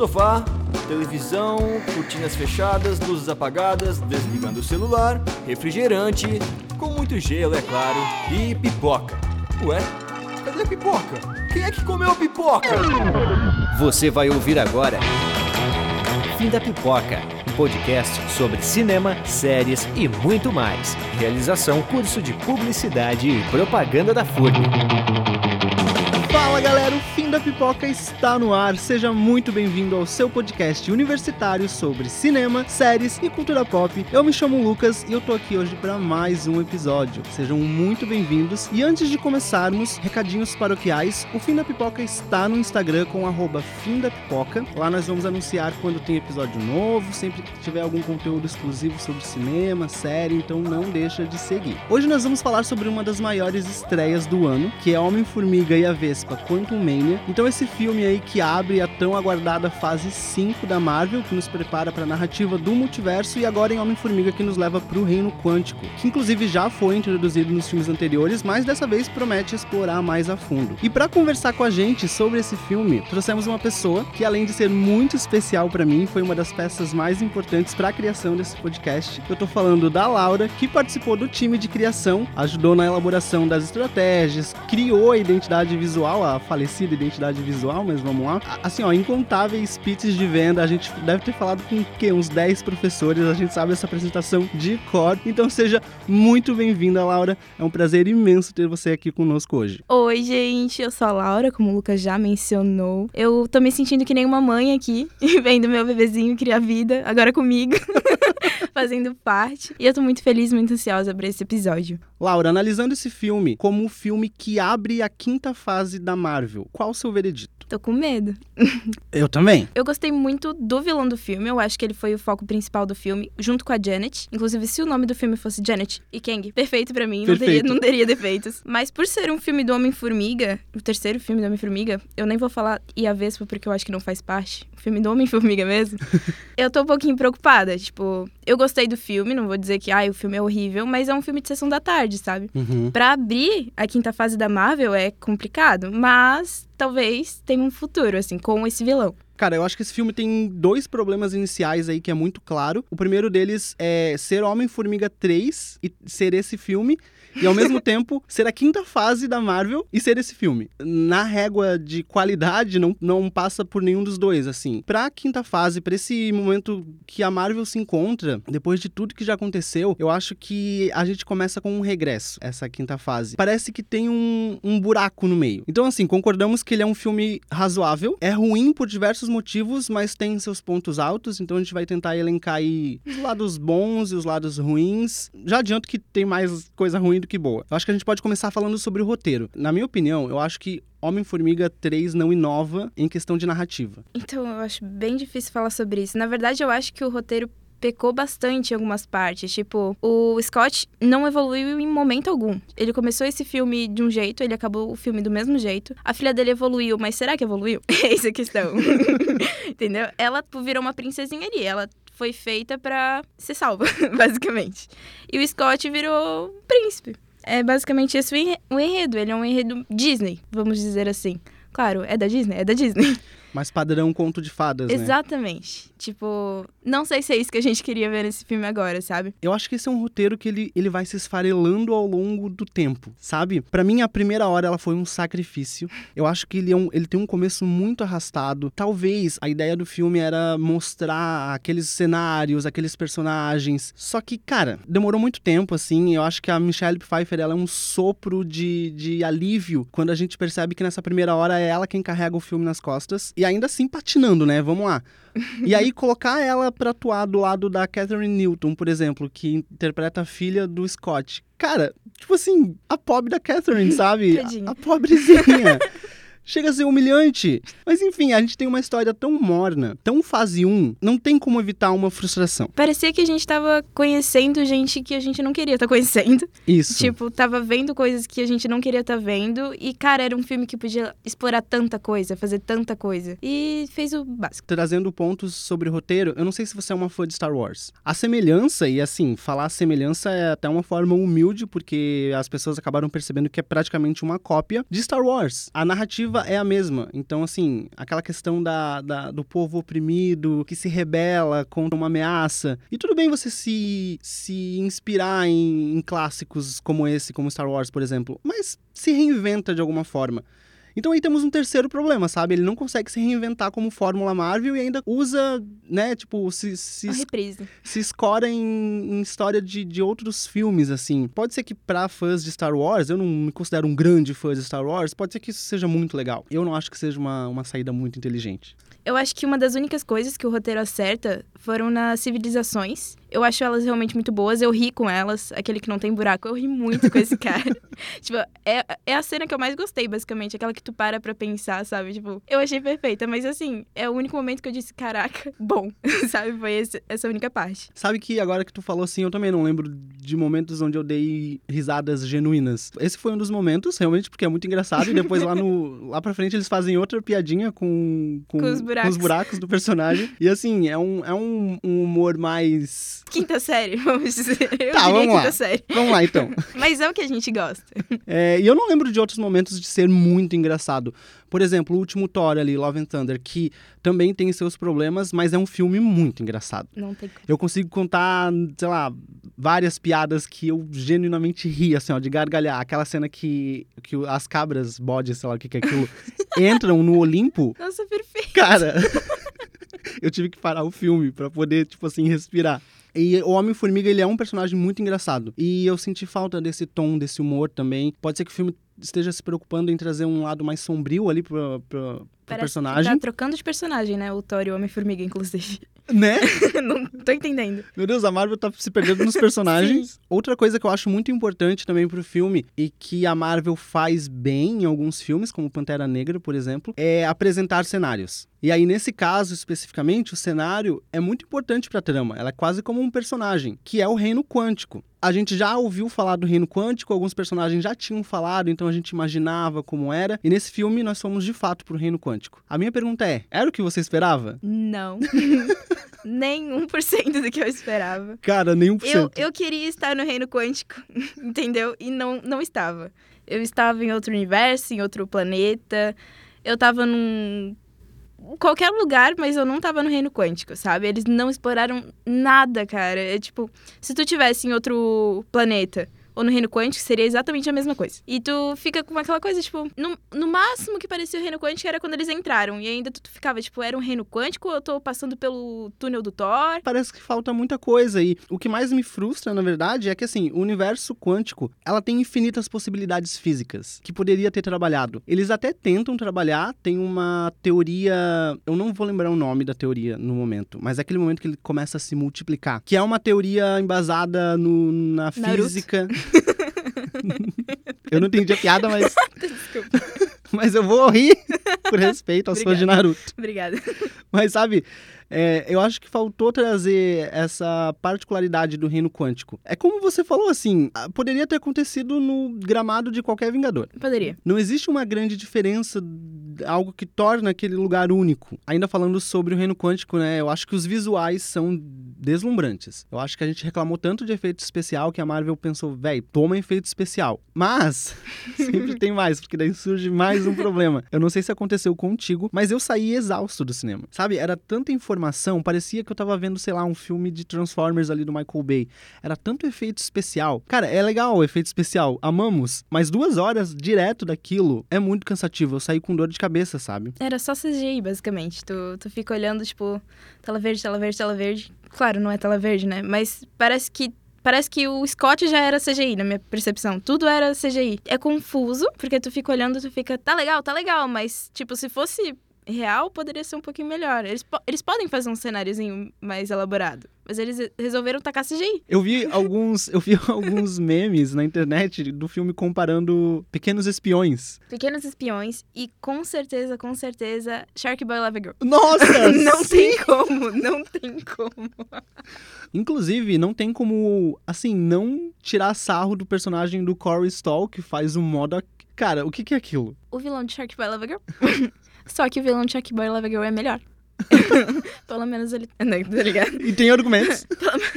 Sofá, televisão, cortinas fechadas, luzes apagadas, desligando o celular, refrigerante, com muito gelo, é claro, e pipoca. Ué, cadê a pipoca? Quem é que comeu a pipoca? Você vai ouvir agora Fim da Pipoca, um podcast sobre cinema, séries e muito mais. Realização curso de publicidade e propaganda da FURB. Fala galera, o Fim da Pipoca está no ar. Seja muito bem-vindo ao seu podcast universitário sobre cinema, séries e cultura pop. Eu me chamo Lucas e eu tô aqui hoje para mais um episódio. Sejam muito bem-vindos. E antes de começarmos, recadinhos paroquiais. O Fim da Pipoca está no Instagram com arroba Fim da Pipoca. Lá nós vamos anunciar quando tem episódio novo, sempre que tiver algum conteúdo exclusivo sobre cinema, série, então não deixa de seguir. Hoje nós vamos falar sobre uma das maiores estreias do ano, que é Homem-Formiga e a Vespa Quantum Mania. Então esse filme aí que abre a tão aguardada fase 5 da Marvel, que nos prepara para a narrativa do multiverso e agora em Homem-Formiga que nos leva para o reino quântico, que inclusive já foi introduzido nos filmes anteriores, mas dessa vez promete explorar mais a fundo. E para conversar com a gente sobre esse filme, trouxemos uma pessoa que além de ser muito especial para mim, foi uma das peças mais importantes para a criação desse podcast. Eu tô falando da Laura, que participou do time de criação, ajudou na elaboração das estratégias, criou a identidade visual, a falecida identidade visual, mas vamos lá. Assim, ó, incontáveis pitches de venda, a gente deve ter falado com que, uns 10 professores, a gente sabe essa apresentação de cor. Então seja muito bem-vinda, Laura. É um prazer imenso ter você aqui conosco hoje. Oi, gente, eu sou a Laura, como o Lucas já mencionou. Eu tô me sentindo que nem uma mãe aqui, vendo meu bebezinho criar vida, agora comigo. fazendo parte. E eu tô muito feliz, muito ansiosa por esse episódio. Laura, analisando esse filme como o filme que abre a quinta fase da Marvel, qual o seu veredito? Tô com medo. Eu também. Eu gostei muito do vilão do filme. Eu acho que ele foi o foco principal do filme, junto com a Janet. Inclusive, se o nome do filme fosse Janet e Kang, perfeito para mim. Não teria, não teria defeitos. Mas por ser um filme do Homem-Formiga, o terceiro filme do Homem-Formiga, eu nem vou falar e a Vespa porque eu acho que não faz parte. O filme do Homem-Formiga mesmo. eu tô um pouquinho preocupada. Tipo, eu gostei do filme, não vou dizer que ah, o filme é horrível, mas é um filme de sessão da tarde, sabe? Uhum. Pra abrir a quinta fase da Marvel é complicado, mas talvez tenha um futuro, assim, com esse vilão. Cara, eu acho que esse filme tem dois problemas iniciais aí que é muito claro. O primeiro deles é ser Homem-Formiga 3 e ser esse filme. E ao mesmo tempo ser a quinta fase da Marvel e ser esse filme. Na régua de qualidade, não, não passa por nenhum dos dois, assim. Pra quinta fase, pra esse momento que a Marvel se encontra, depois de tudo que já aconteceu, eu acho que a gente começa com um regresso, essa quinta fase. Parece que tem um, um buraco no meio. Então, assim, concordamos que ele é um filme razoável. É ruim por diversos motivos, mas tem seus pontos altos, então a gente vai tentar elencar aí os lados bons e os lados ruins. Já adianto que tem mais coisa ruim do que boa. Eu acho que a gente pode começar falando sobre o roteiro. Na minha opinião, eu acho que Homem-Formiga 3 não inova em questão de narrativa. Então, eu acho bem difícil falar sobre isso. Na verdade, eu acho que o roteiro pecou bastante em algumas partes. Tipo, o Scott não evoluiu em momento algum. Ele começou esse filme de um jeito, ele acabou o filme do mesmo jeito. A filha dele evoluiu, mas será que evoluiu? É a questão. Entendeu? Ela virou uma princesinha ali. Ela foi feita para ser salva, basicamente. E o Scott virou príncipe. É basicamente esse o enredo. Ele é um enredo Disney, vamos dizer assim. Claro, é da Disney? É da Disney. Mas padrão conto de fadas, né? Exatamente. Tipo, não sei se é isso que a gente queria ver nesse filme agora, sabe? Eu acho que esse é um roteiro que ele, ele vai se esfarelando ao longo do tempo, sabe? Para mim, a primeira hora ela foi um sacrifício. Eu acho que ele, é um, ele tem um começo muito arrastado. Talvez a ideia do filme era mostrar aqueles cenários, aqueles personagens. Só que, cara, demorou muito tempo, assim. Eu acho que a Michelle Pfeiffer ela é um sopro de, de alívio quando a gente percebe que nessa primeira hora é ela quem carrega o filme nas costas. E ainda assim patinando, né? Vamos lá. E aí colocar ela pra atuar do lado da Catherine Newton, por exemplo, que interpreta a filha do Scott. Cara, tipo assim, a pobre da Catherine, sabe? a, a pobrezinha. Chega a ser humilhante. Mas enfim, a gente tem uma história tão morna, tão fase 1, não tem como evitar uma frustração. Parecia que a gente tava conhecendo gente que a gente não queria estar tá conhecendo. Isso. Tipo, tava vendo coisas que a gente não queria estar tá vendo. E, cara, era um filme que podia explorar tanta coisa, fazer tanta coisa. E fez o básico. Trazendo pontos sobre o roteiro, eu não sei se você é uma fã de Star Wars. A semelhança, e assim, falar semelhança é até uma forma humilde, porque as pessoas acabaram percebendo que é praticamente uma cópia de Star Wars. A narrativa narrativa é a mesma. Então, assim, aquela questão da, da- do povo oprimido que se rebela contra uma ameaça. E tudo bem você se, se inspirar em, em clássicos como esse, como Star Wars, por exemplo, mas se reinventa de alguma forma. Então aí temos um terceiro problema, sabe? Ele não consegue se reinventar como Fórmula Marvel e ainda usa, né, tipo, se, se A reprise. se escora em, em história de, de outros filmes, assim. Pode ser que pra fãs de Star Wars, eu não me considero um grande fã de Star Wars, pode ser que isso seja muito legal. Eu não acho que seja uma, uma saída muito inteligente. Eu acho que uma das únicas coisas que o roteiro acerta foram nas civilizações. Eu acho elas realmente muito boas, eu ri com elas. Aquele que não tem buraco, eu ri muito com esse cara. tipo, é, é a cena que eu mais gostei, basicamente. Aquela que tu para pra pensar, sabe? Tipo, eu achei perfeita, mas assim, é o único momento que eu disse, caraca, bom, sabe? Foi esse- essa única parte. Sabe que agora que tu falou assim, eu também não lembro de momentos onde eu dei risadas genuínas. Esse foi um dos momentos, realmente, porque é muito engraçado. E depois lá no lá pra frente eles fazem outra piadinha com, com, Com os buracos. buracos do personagem. E assim, é um, é um, um humor mais. Quinta série, vamos dizer. Eu Tá, vamos lá. série. Vamos lá então. Mas é o que a gente gosta. É, e eu não lembro de outros momentos de ser muito engraçado. Por exemplo, o último Thor ali, Love and Thunder, que também tem seus problemas, mas é um filme muito engraçado. Não tem como. Eu consigo contar, sei lá, várias piadas que eu genuinamente ri, assim, ó, de gargalhar. Aquela cena que, que as cabras, bodes, sei lá o que, que é aquilo, entram no Olimpo. Nossa, perfeito. Cara, eu tive que parar o filme pra poder, tipo assim, respirar. E o Homem-Formiga, ele é um personagem muito engraçado. E eu senti falta desse tom, desse humor também. Pode ser que o filme esteja se preocupando em trazer um lado mais sombrio ali pro, pro, pro personagem. Tá trocando de personagem, né? O Thor e o Homem-Formiga, inclusive. Né? não tô entendendo. Meu Deus, a Marvel tá se perdendo nos personagens. Outra coisa que eu acho muito importante também pro filme e que a Marvel faz bem em alguns filmes, como Pantera Negra, por exemplo, é apresentar cenários. E aí, nesse caso especificamente, o cenário é muito importante pra trama. Ela é quase como um personagem, que é o reino quântico. A gente já ouviu falar do reino quântico, alguns personagens já tinham falado, então a gente imaginava como era. E nesse filme nós fomos de fato pro reino quântico. A minha pergunta é: era o que você esperava? Não. Nem 1% do que eu esperava. Cara, nenhum por cento. eu queria estar no reino quântico, entendeu? E não, não estava. Eu estava em outro universo, em outro planeta. Eu estava num. Qualquer lugar, mas eu não estava no reino quântico, sabe? Eles não exploraram nada, cara. É tipo, se tu tivesse em outro planeta ou no reino quântico, seria exatamente a mesma coisa. E tu fica com aquela coisa, tipo, no, no máximo que parecia o reino quântico era quando eles entraram. E ainda tu, tu ficava, tipo, era um reino quântico ou eu tô passando pelo túnel do Thor? parece que falta muita coisa. E o que mais me frustra, na verdade, é que assim, o universo quântico, ela tem infinitas possibilidades físicas que poderia ter trabalhado. Eles até tentam trabalhar, tem uma teoria, eu não vou lembrar o nome da teoria no momento, mas é aquele momento que ele começa a se multiplicar, que é uma teoria embasada no, na Naruto. física. eu não entendi a piada, mas, Desculpa. mas eu vou rir por respeito aos fãs de Naruto. Obrigada. Mas sabe, é, eu acho que faltou trazer essa particularidade do reino quântico. É como você falou assim, poderia ter acontecido no gramado de qualquer Vingador. Poderia. Não existe uma grande diferença, algo que torna aquele lugar único. Ainda falando sobre o reino quântico, né? Eu acho que os visuais são deslumbrantes. Eu acho que a gente reclamou tanto de efeito especial que a Marvel pensou, véi, toma efeito especial. Mas sempre tem mais, porque daí surge mais um problema. Eu não sei se aconteceu contigo, mas eu saí exausto do cinema. Sabe? Era tanta informação, parecia que eu tava vendo, sei lá, um filme de Transformers ali do Michael Bay. Era tanto efeito especial. Cara, é legal o efeito especial, amamos, mas duas horas direto daquilo é muito cansativo. Eu saí com dor de cabeça, sabe? Era só CGI, basicamente. Tu, tu fica olhando, tipo, tela verde, tela verde, tela verde. Claro, não é tela verde, né? Mas parece que. Parece que o Scott já era CGI, na minha percepção. Tudo era CGI. É confuso, porque tu fica olhando, tu fica, tá legal, tá legal, mas, tipo, se fosse real, poderia ser um pouquinho melhor. Eles, po- eles podem fazer um cenáriozinho mais elaborado, mas eles re- resolveram tacar CGI. Eu vi alguns, eu vi alguns memes na internet do filme comparando Pequenos Espiões. Pequenos espiões e com certeza, com certeza, Shark Boy Love Girl. Nossa! não sim! tem como, não tem como. Inclusive, não tem como, assim, não tirar sarro do personagem do Corey Stoll, que faz o modo... Cara, o que que é aquilo? o vilão de Shark Boy Love Girl. Só que o vilão de Shark Boy Love Girl é melhor. Pelo menos ele. Não, tá ligado? E tem argumentos.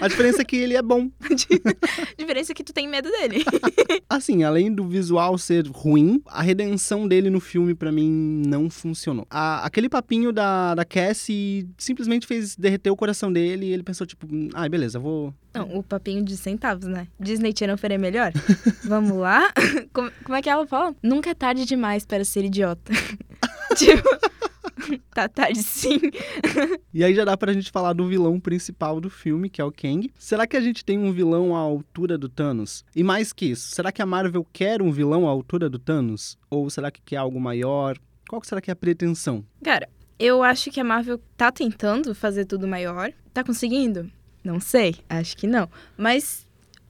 A diferença é que ele é bom. A diferença é que tu tem medo dele. Assim, além do visual ser ruim, a redenção dele no filme pra mim não funcionou. A- aquele papinho da, da Cassie simplesmente fez derreter o coração dele e ele pensou, tipo, ai, beleza, vou. Não, o papinho de centavos, né? Disney Channel faria melhor? Vamos lá? Como, como é que ela fala? Nunca é tarde demais para ser idiota. tipo, tá tarde sim. E aí já dá pra gente falar do vilão principal do filme, que é o Kang. Será que a gente tem um vilão à altura do Thanos? E mais que isso, será que a Marvel quer um vilão à altura do Thanos? Ou será que quer algo maior? Qual será que é a pretensão? Cara, eu acho que a Marvel tá tentando fazer tudo maior. Tá conseguindo? Não sei, acho que não. Mas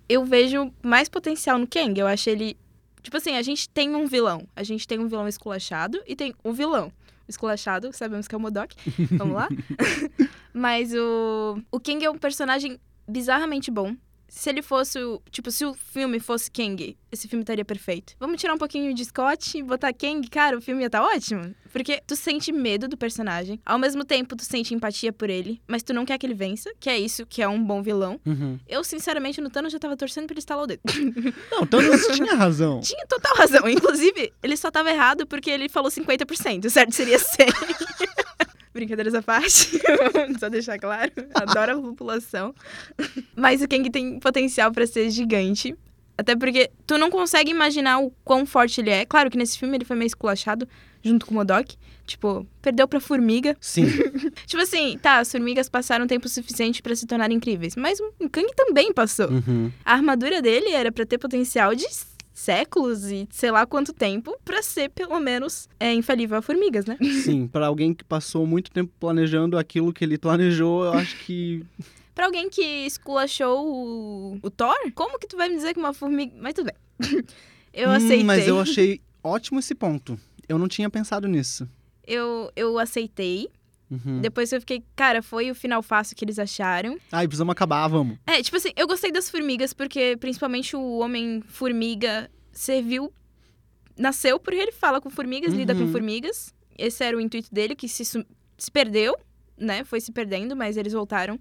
eu vejo mais potencial no Kang. Eu acho ele. Tipo assim, a gente tem um vilão. A gente tem um vilão esculachado e tem um vilão. O esculachado, sabemos que é o Modok. Vamos lá? Mas o. O Kang é um personagem bizarramente bom. Se ele fosse. Tipo, se o filme fosse Kang, esse filme estaria perfeito. Vamos tirar um pouquinho de Scott e botar Kang, cara, o filme ia estar ótimo. Porque tu sente medo do personagem, ao mesmo tempo tu sente empatia por ele, mas tu não quer que ele vença, que é isso que é um bom vilão. Eu, sinceramente, no Thanos já tava torcendo pra ele estalar o dedo. Não, o Thanos tinha razão. Tinha total razão. Inclusive, ele só tava errado porque ele falou 50%. O certo seria 100%. Brincadeiras à parte, só deixar claro. Adoro a população. Mas o Kang tem potencial pra ser gigante. Até porque tu não consegue imaginar o quão forte ele é. Claro que nesse filme ele foi meio esculachado, junto com o Modok. Tipo, perdeu pra formiga. Sim. Tipo assim, tá, as formigas passaram tempo suficiente pra se tornarem incríveis. Mas o Kang também passou. Uhum. A armadura dele era pra ter potencial de séculos e sei lá quanto tempo pra ser pelo menos é, infalível a formigas, né? Sim, pra alguém que passou muito tempo planejando aquilo que ele planejou, eu acho que. Pra alguém que esculachou o, o Thor, como que tu vai me dizer que uma formiga. Mas tudo bem. Eu Hum, aceitei. mas eu achei ótimo esse ponto. Eu não tinha pensado nisso. eu, eu aceitei. Uhum. Depois eu fiquei, cara, foi o final fácil que eles acharam. Ai, precisamos acabar, vamos. É, tipo assim, eu gostei das formigas porque principalmente o Homem-Formiga serviu. Nasceu porque ele fala com formigas, lida com Uhum. formigas. Esse era o intuito dele, que se, se perdeu, né? Foi se perdendo, mas eles voltaram.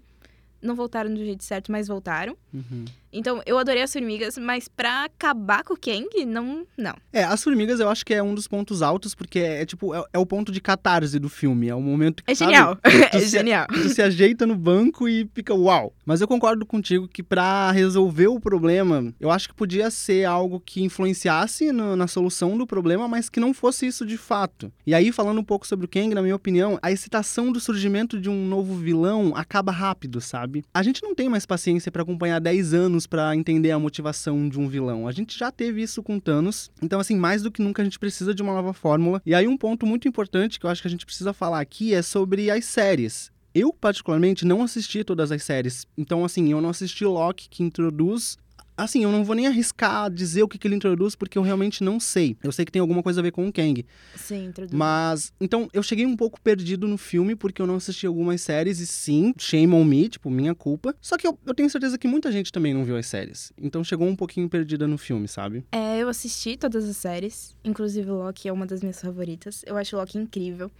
Não voltaram do jeito certo, mas voltaram. Uhum. Então, eu adorei as formigas, mas pra acabar com o Kang, não. Não. É, as formigas eu acho que é um dos pontos altos, porque é, tipo, é, é o ponto de catarse do filme. É o momento que. É sabe, genial. é se- genial. Tu se ajeita no banco e fica uau. Mas eu concordo contigo que pra resolver o problema, eu acho que podia ser algo que influenciasse no- na solução do problema, mas que não fosse isso de fato. E aí, falando um pouco sobre o Kang, na minha opinião, a excitação do surgimento de um novo vilão acaba rápido, sabe? A gente não tem mais paciência pra acompanhar 10 anos pra entender a motivação de um vilão. A gente já teve isso com Thanos. Então, assim, mais do que nunca a gente precisa de uma nova fórmula. E aí, um ponto muito importante que eu acho que a gente precisa falar aqui é sobre as séries. Eu, particularmente, não assisti todas as séries. Então, assim, eu não assisti Loki, que introduz. Assim, eu não vou nem arriscar dizer o que, que ele introduz, porque eu realmente não sei. Eu sei que tem alguma coisa a ver com o Kang. Sim, introduz. Mas, então, eu cheguei um pouco perdido no filme, porque eu não assisti algumas séries, e sim, shame on me, tipo, minha culpa. Só que eu, eu tenho certeza que muita gente também não viu as séries. Então chegou um pouquinho perdida no filme, sabe? É, eu assisti todas as séries, inclusive o Loki é uma das minhas favoritas. Eu acho o Loki incrível.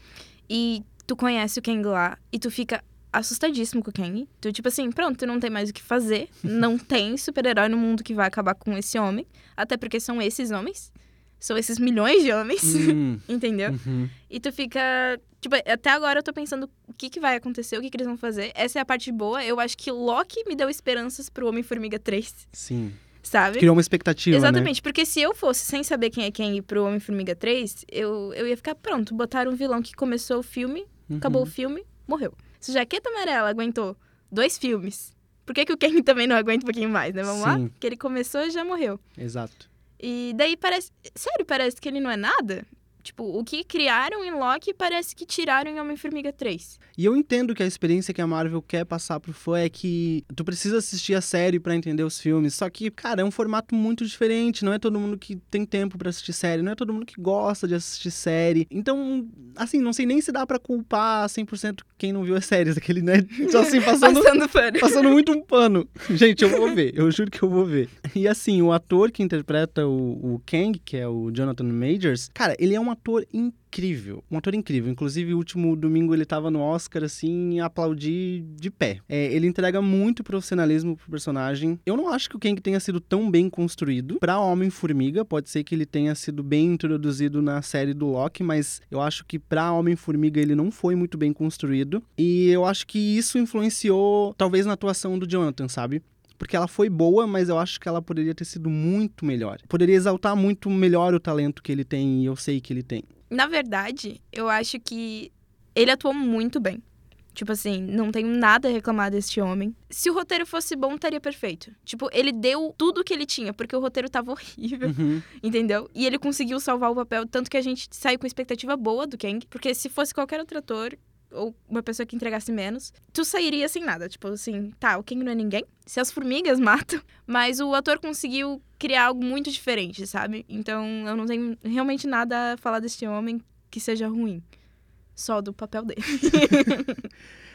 E tu conhece o Kang lá e tu fica assustadíssimo com o Kang. Tu, tipo assim, pronto, tu não tem mais o que fazer. não tem super-herói no mundo que vai acabar com esse homem. Até porque são esses homens. São esses milhões de homens. Hum, Entendeu? uhum. E tu fica. Tipo, até agora eu tô pensando o que, que vai acontecer, o que, que eles vão fazer. Essa é a parte boa. Eu acho que Loki me deu esperanças pro Homem-Formiga 3, Sim. sabe? Criou uma expectativa, né? Exatamente, porque se eu fosse sem saber quem é quem pro Homem-Formiga 3, eu, eu ia ficar pronto. Botaram um vilão que começou o filme, Uhum. acabou o filme, morreu. Se Jaqueta Amarela aguentou dois filmes, por que, que o Kang também não aguenta um pouquinho mais, né? Vamos lá? Sim. Que ele começou e já morreu. Exato. E daí parece. Sério, parece que ele não é nada? Tipo, o que criaram em Loki parece que tiraram em Homem-Formiga 3. E eu entendo que a experiência que a Marvel quer passar pro fã é que tu precisa assistir a série pra entender os filmes. Só que, cara, é um formato muito diferente. Não é todo mundo que tem tempo pra assistir série. Não é todo mundo que gosta de assistir série. Então, assim, não sei nem se dá pra culpar 100% quem não viu as séries. Aquele, né? Só assim, passando, Passando pano. passando muito um pano. Gente, eu vou ver. Eu juro que eu vou ver. E assim, o ator que interpreta o, o Kang, que é o Jonathan Majors, cara, ele é um ator incrível. Um ator incrível. Inclusive, o último domingo ele tava no Oscar, assim, aplaudi de pé. É, ele entrega muito profissionalismo pro personagem. Eu não acho que o Kang tenha sido tão bem construído. Pra Homem-Formiga, pode ser que ele tenha sido bem introduzido na série do Loki, mas eu acho que pra Homem-Formiga ele não foi muito bem construído. E eu acho que isso influenciou, talvez, na atuação do Jonathan, sabe? Porque ela foi boa, mas eu acho que ela poderia ter sido muito melhor. Poderia exaltar muito melhor o talento que ele tem e eu sei que ele tem. Na verdade, eu acho que ele atuou muito bem. Tipo assim, não tenho nada a reclamar deste homem. Se o roteiro fosse bom, estaria perfeito. Tipo, ele deu tudo o que ele tinha, porque o roteiro tava horrível, Uhum. entendeu? E ele conseguiu salvar o papel, tanto que a gente saiu com expectativa boa do Kang. Porque se fosse qualquer outro ator, ou uma pessoa que entregasse menos, tu sairia sem nada. Tipo assim, tá, o Kang não é ninguém. Se as formigas matam. Mas o ator conseguiu criar algo muito diferente, sabe? Então eu não tenho realmente nada a falar deste homem que seja ruim. Só do papel dele.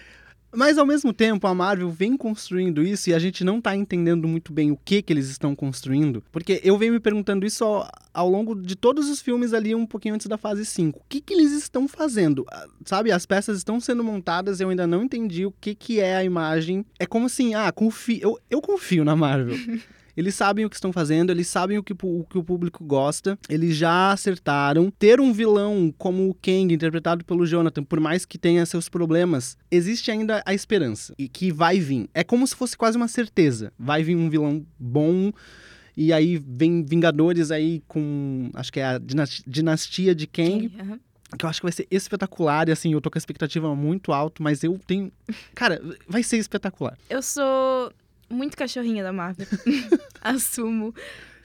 Mas ao mesmo tempo, a Marvel vem construindo isso e a gente não tá entendendo muito bem o que que eles estão construindo. Porque eu venho me perguntando isso ao, longo de todos os filmes ali, um pouquinho antes da fase 5. O que que eles estão fazendo? Ah, Sabe, as peças estão sendo montadas, eu ainda não entendi o que que é a imagem. É como assim, ah, confio, eu, eu confio na Marvel. Eles sabem o que estão fazendo, eles sabem o que, o que o público gosta, eles já acertaram. Ter um vilão como o Kang, interpretado pelo Jonathan, por mais que tenha seus problemas, existe ainda a esperança e que vai vir. É como se fosse quase uma certeza. Vai vir um vilão bom. E aí vem Vingadores aí com. Acho que é a dinas- dinastia de Kang Aham. que eu acho que vai ser espetacular, e assim, eu tô com a expectativa muito alta, mas eu tenho. Cara, vai ser espetacular. Eu sou muito cachorrinha da Marvel. Assumo.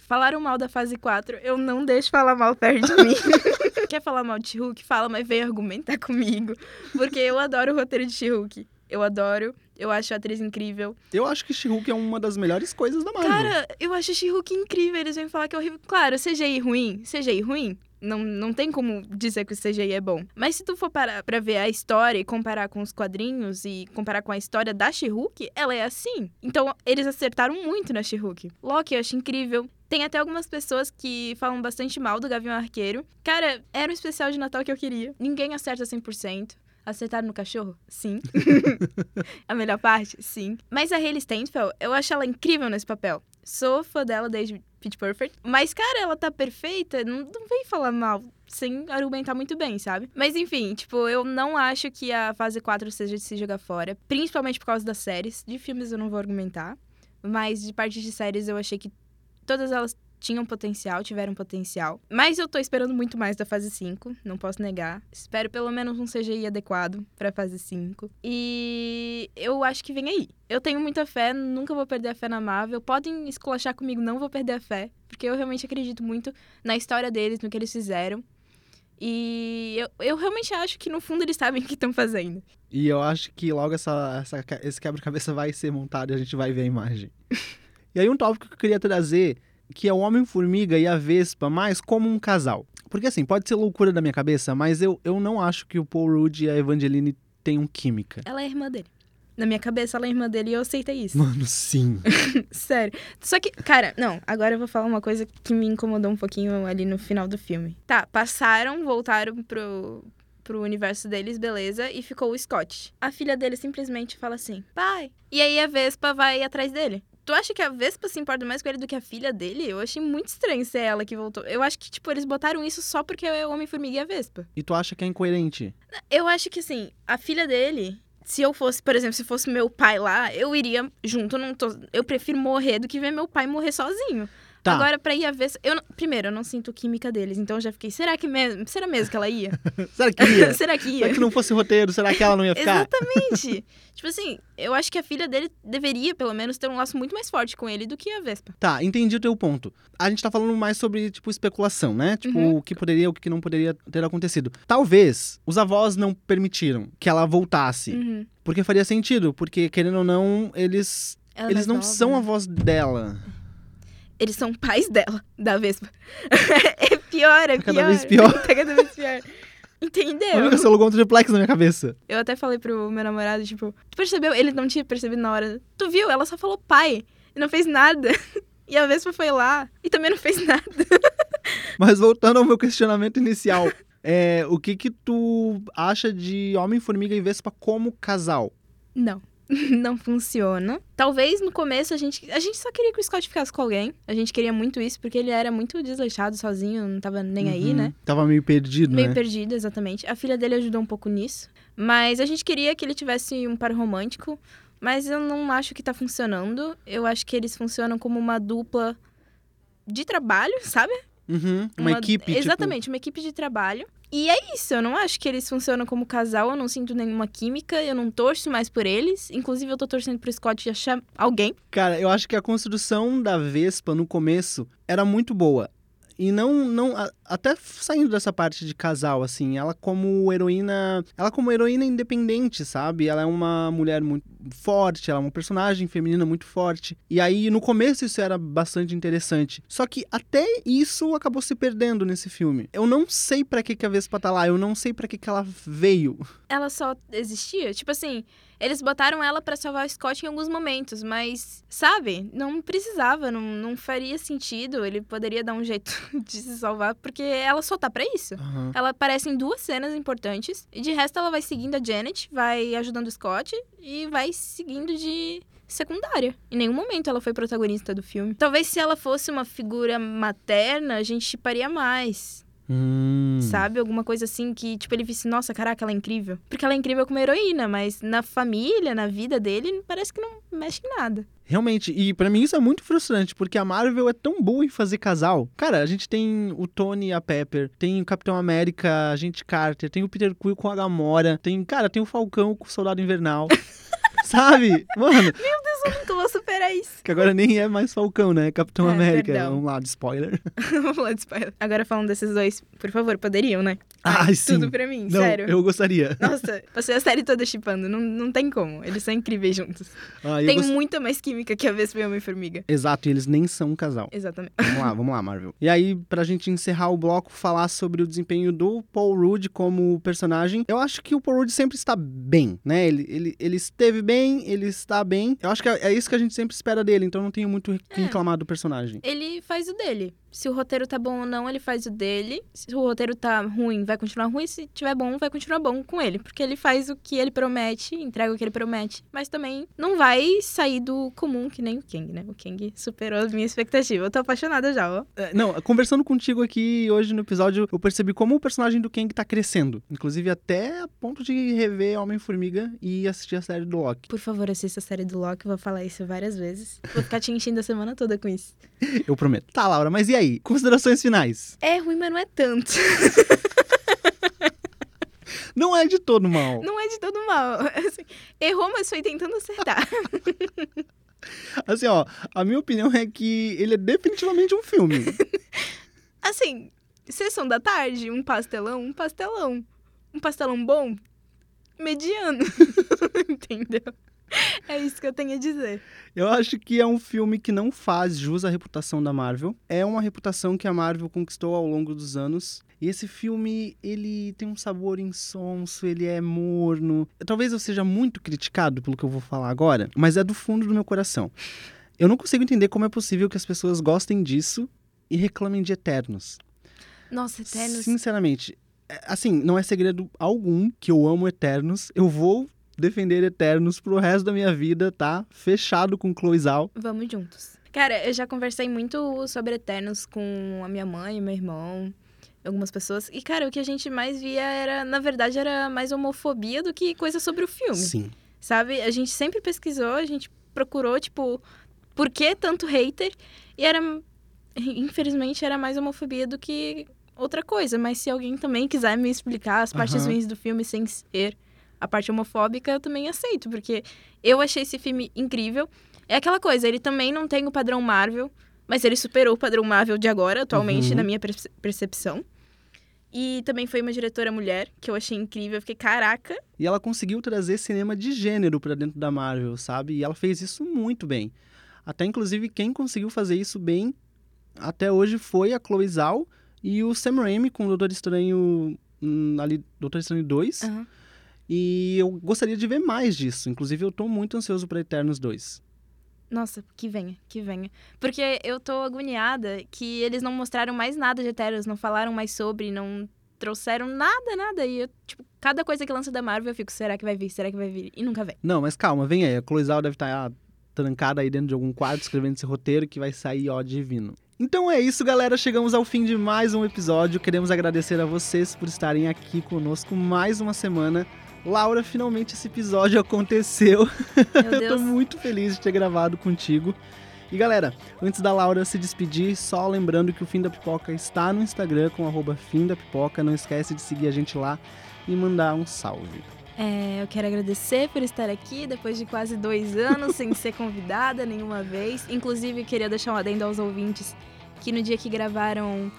Falaram mal da fase 4, eu não deixo falar mal perto de mim. Quer falar mal de She-Hulk? Fala, mas vem argumentar comigo. Porque eu adoro o roteiro de She-Hulk. Eu adoro. Eu acho a atriz incrível. Eu acho que She-Hulk é uma das melhores coisas da Marvel. Cara, eu acho She-Hulk incrível. Eles vêm falar que é horrível. Claro, CGI ruim. CGI ruim. Não, não tem como dizer que o CGI é bom. Mas se tu for parar pra ver a história e comparar com os quadrinhos e comparar com a história da She-Hulk, ela é assim. Então, eles acertaram muito na She-Hulk. Loki eu acho incrível. Tem até algumas pessoas que falam bastante mal do Gavião Arqueiro. Cara, era um especial de Natal que eu queria. Ninguém acerta 100%. Acertaram no cachorro? Sim. a melhor parte? Sim. Mas a Hayley Steinfeld, eu acho ela incrível nesse papel. Sou fã dela desde Pitch Perfect. Mas, cara, ela tá perfeita. Não, não vem falar mal sem argumentar muito bem, sabe? Mas enfim, tipo, eu não acho que a fase 4 seja de se jogar fora. Principalmente por causa das séries. De filmes eu não vou argumentar. Mas de parte de séries eu achei que todas elas tinham potencial, tiveram potencial. Mas eu tô esperando muito mais da fase 5, não posso negar. Espero pelo menos um CGI adequado pra fase 5. E eu acho que vem aí. Eu tenho muita fé, nunca vou perder a fé na Marvel. Podem esculachar comigo, não vou perder a fé. Porque eu realmente acredito muito na história deles, no que eles fizeram. E eu, eu realmente acho que no fundo eles sabem o que estão fazendo. E eu acho que logo essa, essa- esse quebra-cabeça vai ser montado e a gente vai ver a imagem. e aí um tópico que eu queria trazer, que é o Homem-Formiga e a Vespa, mais como um casal. Porque assim, pode ser loucura da minha cabeça, mas eu, eu não acho que o Paul Rudd e a Evangeline tenham química. Ela é irmã dele. Na minha cabeça, ela é irmã dele e eu aceitei isso. Mano, sim. Sério. Só que, cara, não, agora eu vou falar uma coisa que me incomodou um pouquinho ali no final do filme. Tá, passaram, voltaram pro, pro universo deles, beleza, e ficou o Scott. A filha dele simplesmente fala assim, pai. E aí a Vespa vai atrás dele. Tu acha que a Vespa se importa mais com ele do que a filha dele? Eu achei muito estranho ser ela que voltou. Eu acho que, tipo, eles botaram isso só porque é o Homem-Formiga e a Vespa. E tu acha que é incoerente? Eu acho que, assim, a filha dele, se eu fosse, por exemplo, se fosse meu pai lá, eu iria junto. Eu, não tô, eu prefiro morrer do que ver meu pai morrer sozinho. Tá. Agora, pra ir a ver. Eu primeiro, eu não sinto química deles, então eu já fiquei. Será que mesmo? Será mesmo que ela ia? Será que ia? será que ia? Será que não fosse roteiro? Será que ela não ia ficar? Exatamente. tipo assim, eu acho que a filha dele deveria, pelo menos, ter um laço muito mais forte com ele do que a Vespa. Tá, entendi o teu ponto. A gente tá falando mais sobre, tipo, especulação, né? Tipo, Uhum. o que poderia, o que não poderia ter acontecido. Talvez os avós não permitiram que ela voltasse. Uhum. Porque faria sentido, porque, querendo ou não, eles. Ela é eles não nova, são né? avós dela. Eles são pais dela, da Vespa. é pior, é Tá cada pior. vez pior. tá cada vez pior. Entendeu? Olha que você alugou um triplex na minha cabeça. Eu até falei pro meu namorado, tipo, tu percebeu? Ele não tinha percebido na hora. Tu viu? Ela só falou pai e não fez nada. E a Vespa foi lá e também não fez nada. Mas voltando ao meu questionamento inicial. É, o que que tu acha de Homem-Formiga e Vespa como casal? Não. Não funciona. Talvez no começo a gente. A gente só queria que o Scott ficasse com alguém. A gente queria muito isso, porque ele era muito desleixado sozinho, não tava nem aí, Uhum. né? Tava meio perdido, Meio né? perdido, exatamente. A filha dele ajudou um pouco nisso. Mas a gente queria que ele tivesse um par romântico. Mas eu não acho que tá funcionando. Eu acho que eles funcionam como uma dupla de trabalho, sabe? Uhum, uma, equipe, tipo- Exatamente, uma equipe de trabalho. E é isso, eu não acho que eles funcionam como casal, eu não sinto nenhuma química, eu não torço mais por eles. Inclusive, eu tô torcendo pro Scott achar alguém. Cara, eu acho que a construção da Vespa no começo era muito boa. E não, não a- até saindo dessa parte de casal, assim, ela como heroína, ela como heroína independente, sabe? Ela é uma mulher muito forte, ela é uma personagem feminina muito forte. E aí no começo isso era bastante interessante. Só que até isso acabou se perdendo nesse filme. Eu não sei pra que que a Vespa tá lá, eu não sei pra que que ela veio. Ela só existia. Tipo assim, eles botaram ela pra salvar o Scott em alguns momentos, mas, sabe? Não precisava, não, não faria sentido. Ele poderia dar um jeito de se salvar, porque ela só tá pra isso. Aham. Ela aparece em duas cenas importantes. E de resto, ela vai seguindo a Janet, vai ajudando o Scott e vai seguindo de secundária. Em nenhum momento ela foi protagonista do filme. Talvez se ela fosse uma figura materna, a gente chiparia mais. Hum. Sabe? Alguma coisa assim que, tipo, ele visse, nossa, caraca, ela é incrível. Porque ela é incrível como heroína, mas na família, na vida dele, parece que não mexe em nada. Realmente, e pra mim isso é muito frustrante, porque a Marvel é tão boa em fazer casal. Cara, a gente tem o Tony e a Pepper, tem o Capitão América, a gente Carter, tem o Peter Quill com a Gamora, tem, cara, tem o Falcão com o Soldado Invernal. Sabe? Mano, Eu nunca vou superar isso. que agora nem é mais Falcão, né? Capitão É, América. perdão. Vamos lá, de spoiler. Vamos lá de spoiler. Agora falando desses dois, por favor, poderiam, né? Ai, sim. Tudo pra mim, Não, sério. eu gostaria. Nossa, passei a série toda chipando. Não, não tem como. Eles são incríveis juntos. Ah, tem gost- muita mais química que a Vespa e Homem-Formiga. Exato, e eles nem são um casal. Exatamente. Vamos lá, vamos lá, Marvel. E aí, pra gente encerrar o bloco, falar sobre o desempenho do Paul Rudd como personagem. Eu acho que o Paul Rudd sempre está bem, né? Ele, ele, ele esteve bem, ele está bem. Eu acho que é é isso que a gente sempre espera dele, então não tenho muito o que É. reclamar do personagem. Ele faz o dele. Se o roteiro tá bom ou não, ele faz o dele. Se o roteiro tá ruim, vai continuar ruim. Se tiver bom, vai continuar bom com ele. Porque ele faz o que ele promete, entrega o que ele promete. Mas também não vai sair do comum, que nem o Kang, né? O Kang superou as minhas expectativas. Eu tô apaixonada já, ó. É, não, conversando contigo aqui hoje no episódio, eu percebi como o personagem do Kang tá crescendo. Inclusive até a ponto de rever Homem-Formiga e assistir a série do Loki. Por favor, assista a série do Loki. Eu vou falar isso várias vezes. Vou ficar te enchendo a semana toda com isso. Eu prometo. Tá, Laura, mas e aí? Considerações finais? É ruim, mas não é tanto. Não é de todo mal. Não é de todo mal. Assim, errou, mas foi tentando acertar. Assim, ó, a minha opinião é que ele é definitivamente um filme. Assim, sessão da tarde, um pastelão, um pastelão. Um pastelão bom, mediano. Entendeu? É isso que eu tenho a dizer. Eu acho que é um filme que não faz jus à reputação da Marvel. É uma reputação que a Marvel conquistou ao longo dos anos. E esse filme, ele tem um sabor insonso, ele é morno. Talvez eu seja muito criticado pelo que eu vou falar agora, mas é do fundo do meu coração. Eu não consigo entender como é possível que as pessoas gostem disso e reclamem de Eternos. Nossa, Eternos. Sinceramente, é, assim, não é segredo algum que eu amo Eternos. Eu vou defender Eternos pro resto da minha vida, tá? Fechado com Chloe Zhao. Vamos juntos. Cara, eu já conversei muito sobre Eternos com a minha mãe, meu irmão, algumas pessoas. E, cara, o que a gente mais via era, na verdade, era mais homofobia do que coisa sobre o filme. Sim. Sabe? A gente sempre pesquisou, a gente procurou, tipo, por que tanto hater? E era. Infelizmente, era mais homofobia do que outra coisa. Mas se alguém também quiser me explicar as partes Aham. ruins do filme sem ser a parte homofóbica, eu também aceito. Porque eu achei esse filme incrível. É aquela coisa, ele também não tem o padrão Marvel, mas ele superou o padrão Marvel de agora, atualmente, Uhum. na minha perce- percepção. E também foi uma diretora mulher, que eu achei incrível. Eu fiquei, caraca, E ela conseguiu trazer cinema de gênero pra dentro da Marvel, sabe? E ela fez isso muito bem. Até inclusive quem conseguiu fazer isso bem até hoje foi a Chloe Zhao e o Sam Raimi com o Doutor Estranho hum, ali Doutor Estranho 2. Aham. E eu gostaria de ver mais disso. Inclusive eu tô muito ansioso pra Eternos 2. Nossa, que venha, que venha. Porque eu tô agoniada que eles não mostraram mais nada de Eternos, não falaram mais sobre, não trouxeram nada, nada. E eu, tipo, cada coisa que lança da Marvel, eu fico, será que vai vir? Será que vai vir? E nunca vem. Não, mas calma, vem aí. A Chloe Zhao deve estar trancada aí dentro de algum quarto escrevendo esse roteiro que vai sair, ó, divino. Então é isso, galera. Chegamos ao fim de mais um episódio. Queremos agradecer a vocês por estarem aqui conosco mais uma semana. Laura, finalmente esse episódio aconteceu. Eu tô muito feliz de ter gravado contigo. E galera, antes da Laura se despedir, só lembrando que o Fim da Pipoca está no Instagram com arroba Fim da Pipoca. Não esquece de seguir a gente lá e mandar um salve. É, eu quero agradecer por estar aqui depois de quase dois anos sem ser convidada nenhuma vez. Inclusive, queria deixar um adendo aos ouvintes que no dia que gravaram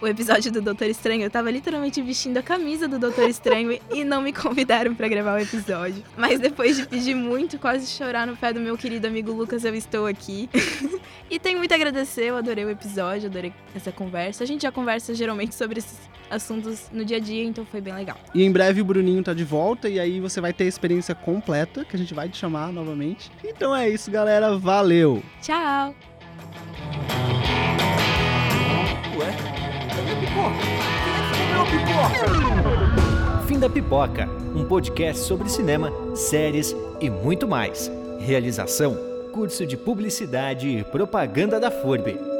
o episódio do Doutor Estranho, eu tava literalmente vestindo a camisa do Doutor Estranho e não me convidaram pra gravar o episódio. Mas depois de pedir muito, quase chorar no pé do meu querido amigo Lucas, eu estou aqui. e tenho muito a agradecer, eu adorei o episódio, adorei essa conversa. A gente já conversa geralmente sobre esses assuntos no dia a dia, então foi bem legal. E em breve o Bruninho tá de volta e aí você vai ter a experiência completa, que a gente vai te chamar novamente. Então é isso, galera. Valeu! Tchau! Fim da Pipoca, um podcast sobre cinema, séries e muito mais. Realização: Curso de Publicidade e Propaganda da FURB.